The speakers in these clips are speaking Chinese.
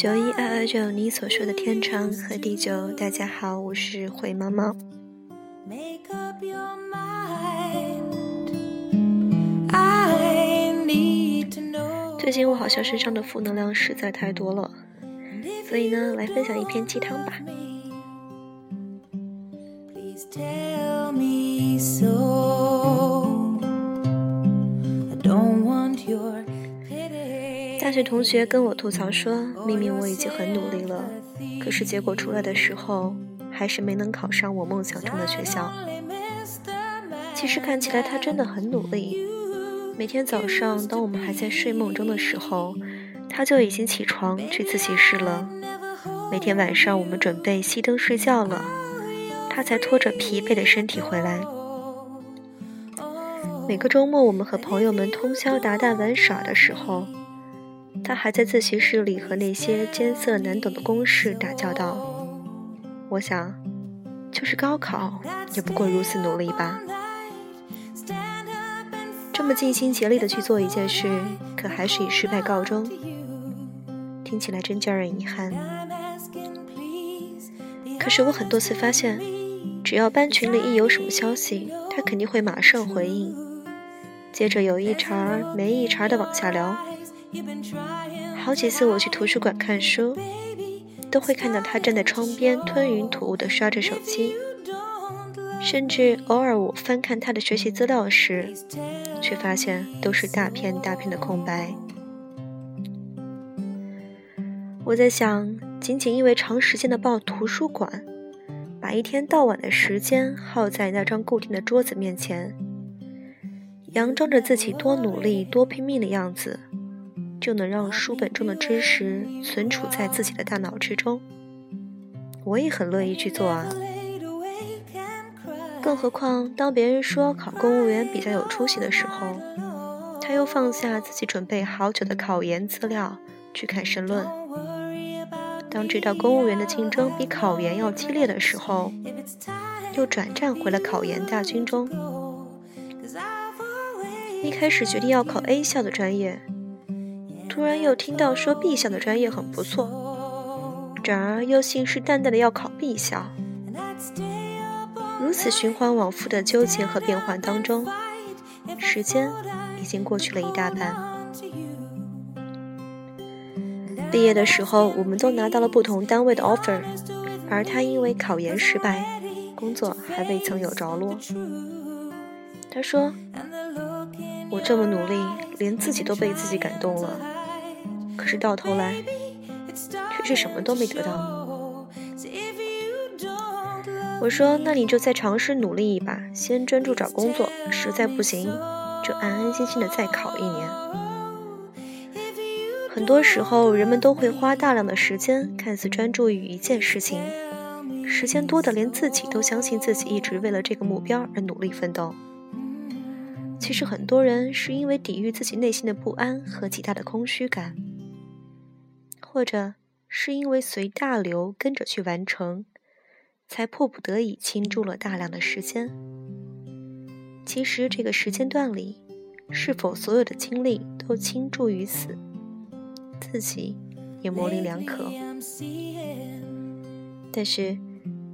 九一二二九，你所说的天长和地久。大家好，我是灰猫猫。Make up your mind. I need to know. 最近我好像身上的负能量实在太多了，所以呢，来分享一篇鸡汤吧。Please tell me so. 大学同学跟我吐槽说，明明我已经很努力了，可是结果出来的时候，还是没能考上我梦想中的学校。其实看起来他真的很努力，每天早上当我们还在睡梦中的时候，他就已经起床去自习室了。每天晚上我们准备熄灯睡觉了，他才拖着疲惫的身体回来。每个周末我们和朋友们通宵达旦玩耍的时候，他还在自习室里和那些艰涩难懂的公式打交道。我想，就是高考也不过如此努力吧。这么尽心竭力的去做一件事，可还是以失败告终，听起来真叫人遗憾。可是我很多次发现，只要班群里一有什么消息，他肯定会马上回应，接着有一茬没一茬的往下聊。好几次我去图书馆看书，都会看到他站在窗边吞云吐雾地刷着手机，甚至偶尔我翻看他的学习资料时，却发现都是大片大片的空白。我在想，仅仅因为长时间的抱图书馆，把一天到晚的时间耗在那张固定的桌子面前，佯装着自己多努力、多拼命的样子，就能让书本中的知识存储在自己的大脑之中。我也很乐意去做啊。更何况，当别人说考公务员比较有出息的时候，他又放下自己准备好久的考研资料去看申论。当知道公务员的竞争比考研要激烈的时候，又转战回了考研大军中。一开始决定要考 A 校的专业，突然又听到说 B 校的专业很不错，转而又信誓旦旦的要考 B 校。如此循环往复的纠结和变换当中，时间已经过去了一大半。毕业的时候，我们都拿到了不同单位的 offer，而他因为考研失败，工作还未曾有着落。他说我这么努力，连自己都被自己感动了，可是到头来却是什么都没得到。”我说：“那你就再尝试努力一把，先专注找工作，实在不行，就安安心心的再考一年。”很多时候，人们都会花大量的时间，看似专注于一件事情，时间多的连自己都相信自己一直为了这个目标而努力奋斗。其实很多人是因为抵御自己内心的不安和极大的空虚感，或者是因为随大流跟着去完成，才迫不得已倾注了大量的时间。其实这个时间段里，是否所有的精力都倾注于此，自己也模棱两可。但是，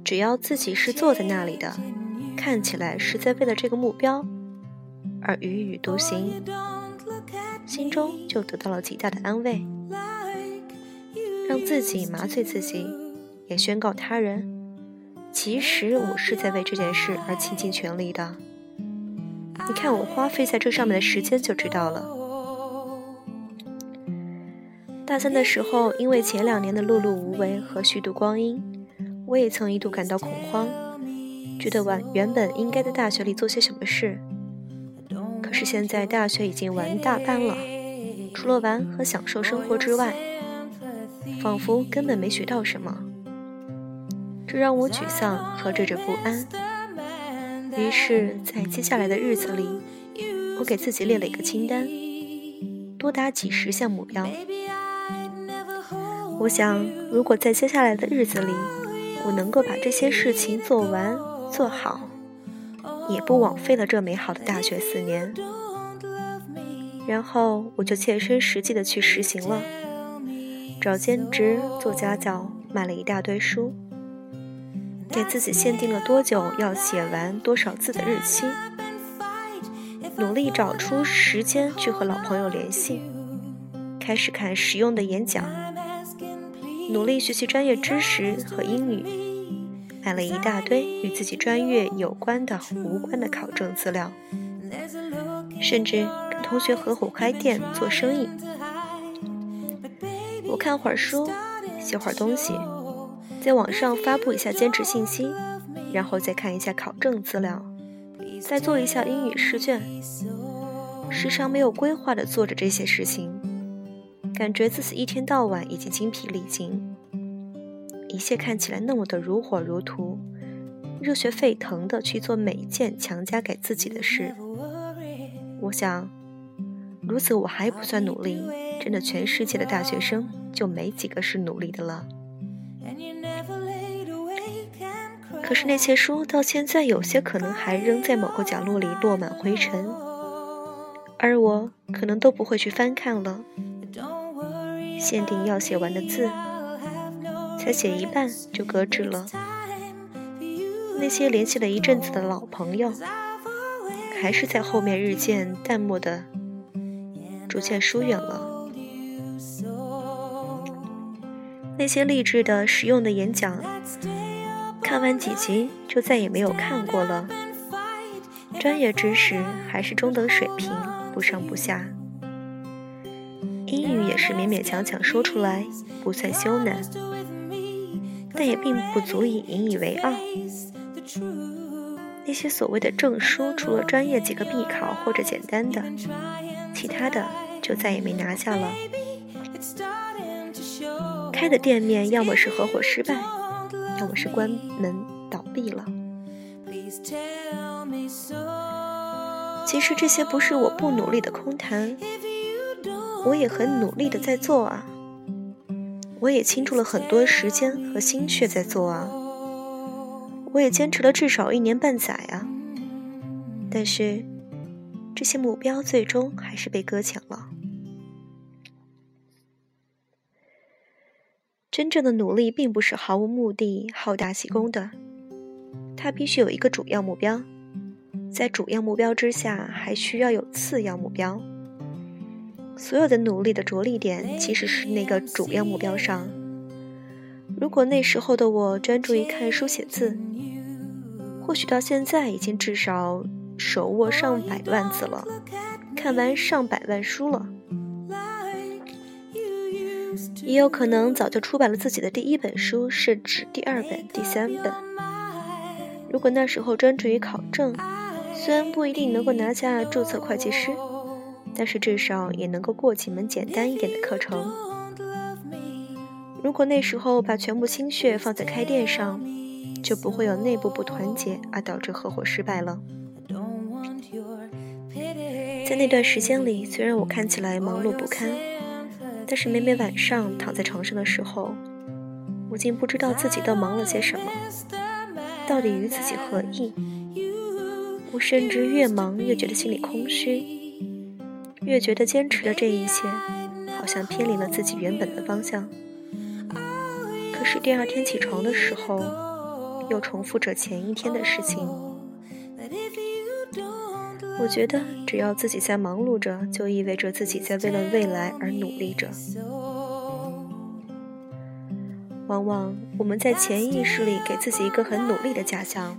只要自己是坐在那里的，看起来是在为了这个目标而踽踽独行，心中就得到了极大的安慰，自己麻醉自己，也宣告他人，其实我是在为这件事而倾尽全力的。你看我花费在这上面的时间就知道了。大三的时候，因为前两年的碌碌无为和虚度光阴，我也曾一度感到恐慌，觉得晚原本应该在大学里做些什么事。可是现在大学已经玩大半了，除了玩和享受生活之外，仿佛根本没学到什么，这让我沮丧和惴惴不安。于是，在接下来的日子里，我给自己列了一个清单，多达几十项目标。我想，如果在接下来的日子里，我能够把这些事情做完做好，也不枉费了这美好的大学四年。然后我就切身实际的去实行了，找兼职、做家教，买了一大堆书，给自己限定了多久要写完多少字的日期，努力找出时间去和老朋友联系，开始看实用的演讲，努力学习专业知识和英语，买了一大堆与自己专业有关的、无关的考证资料，甚至跟。同学合伙开店做生意，看会儿书，写会儿东西，在网上发布一下兼职信息，然后再看一下考证资料，再做一下英语试卷，时常没有规划的做着这些事情，感觉自己一天到晚已经精疲力尽，一切看起来那么的如火如荼，热血沸腾的去做每一件强加给自己的事，我想。如此我还不算努力，真的全世界的大学生就没几个是努力的了。可是那些书到现在有些可能还扔在某个角落里落满灰尘，而我可能都不会去翻看了。限定要写完的字，才写一半就搁置了。那些联系了一阵子的老朋友，还是在后面日渐淡漠的。逐渐疏远了。那些励志的、实用的演讲，看完几集就再也没有看过了。专业知识还是中等水平，不上不下。英语也是勉勉强强说出来，不算羞难，但也并不足以引以为傲。那些所谓的证书，除了专业几个必考或者简单的。其他的就再也没拿下了。开的店面要么是合伙失败，要么是关门倒闭了。其实这些不是我不努力的空谈，我也很努力的在做啊，我也倾注了很多时间和心血在做啊，我也坚持了至少一年半载啊，但是。这些目标最终还是被搁浅了。真正的努力并不是毫无目的、好大喜功的，它必须有一个主要目标，在主要目标之下还需要有次要目标。所有的努力的着力点其实是那个主要目标上。如果那时候的我专注于看书写字，或许到现在已经至少。手握上百万字了，看完上百万书了，也有可能早就出版了自己的第一本书，甚至第二本、第三本。如果那时候专注于考证，虽然不一定能够拿下注册会计师，但是至少也能够过几门简单一点的课程。如果那时候把全部心血放在开店上，就不会有内部不团结而导致合伙失败了。在那段时间里，虽然我看起来忙碌不堪，但是每每晚上躺在床上的时候，我竟不知道自己都忙了些什么，到底与自己何意？我甚至越忙越觉得心里空虚，越觉得坚持的这一切好像偏离了自己原本的方向。可是第二天起床的时候，又重复着前一天的事情。我觉得，只要自己在忙碌着，就意味着自己在为了未来而努力着。往往我们在潜意识里给自己一个很努力的假象，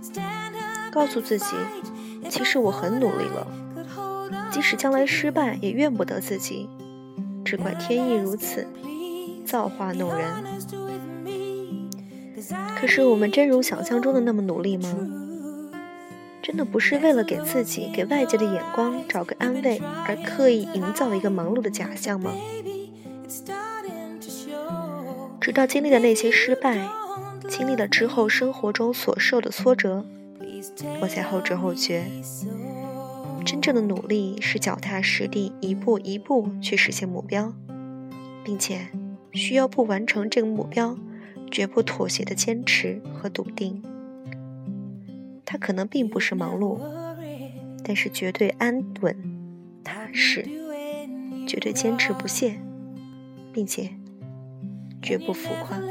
告诉自己，其实我很努力了，即使将来失败也怨不得自己，只怪天意如此，造化弄人。可是我们真如想象中的那么努力吗？真的不是为了给自己、给外界的眼光找个安慰而刻意营造一个忙碌的假象吗？直到经历了那些失败，经历了之后生活中所受的挫折，我才后知后觉，真正的努力是脚踏实地，一步一步去实现目标，并且需要不完成这个目标绝不妥协的坚持和笃定。他可能并不是忙碌，但是绝对安稳、踏实，绝对坚持不懈，并且绝不浮夸。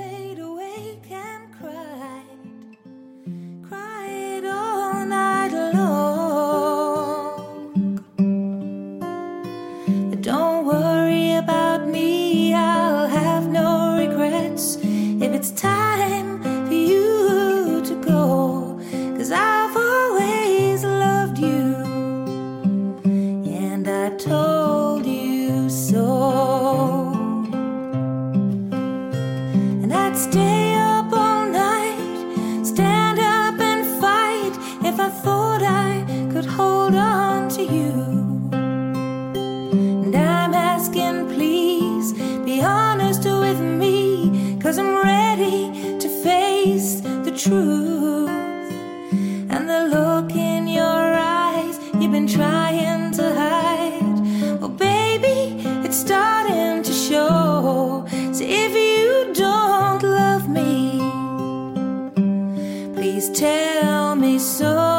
So.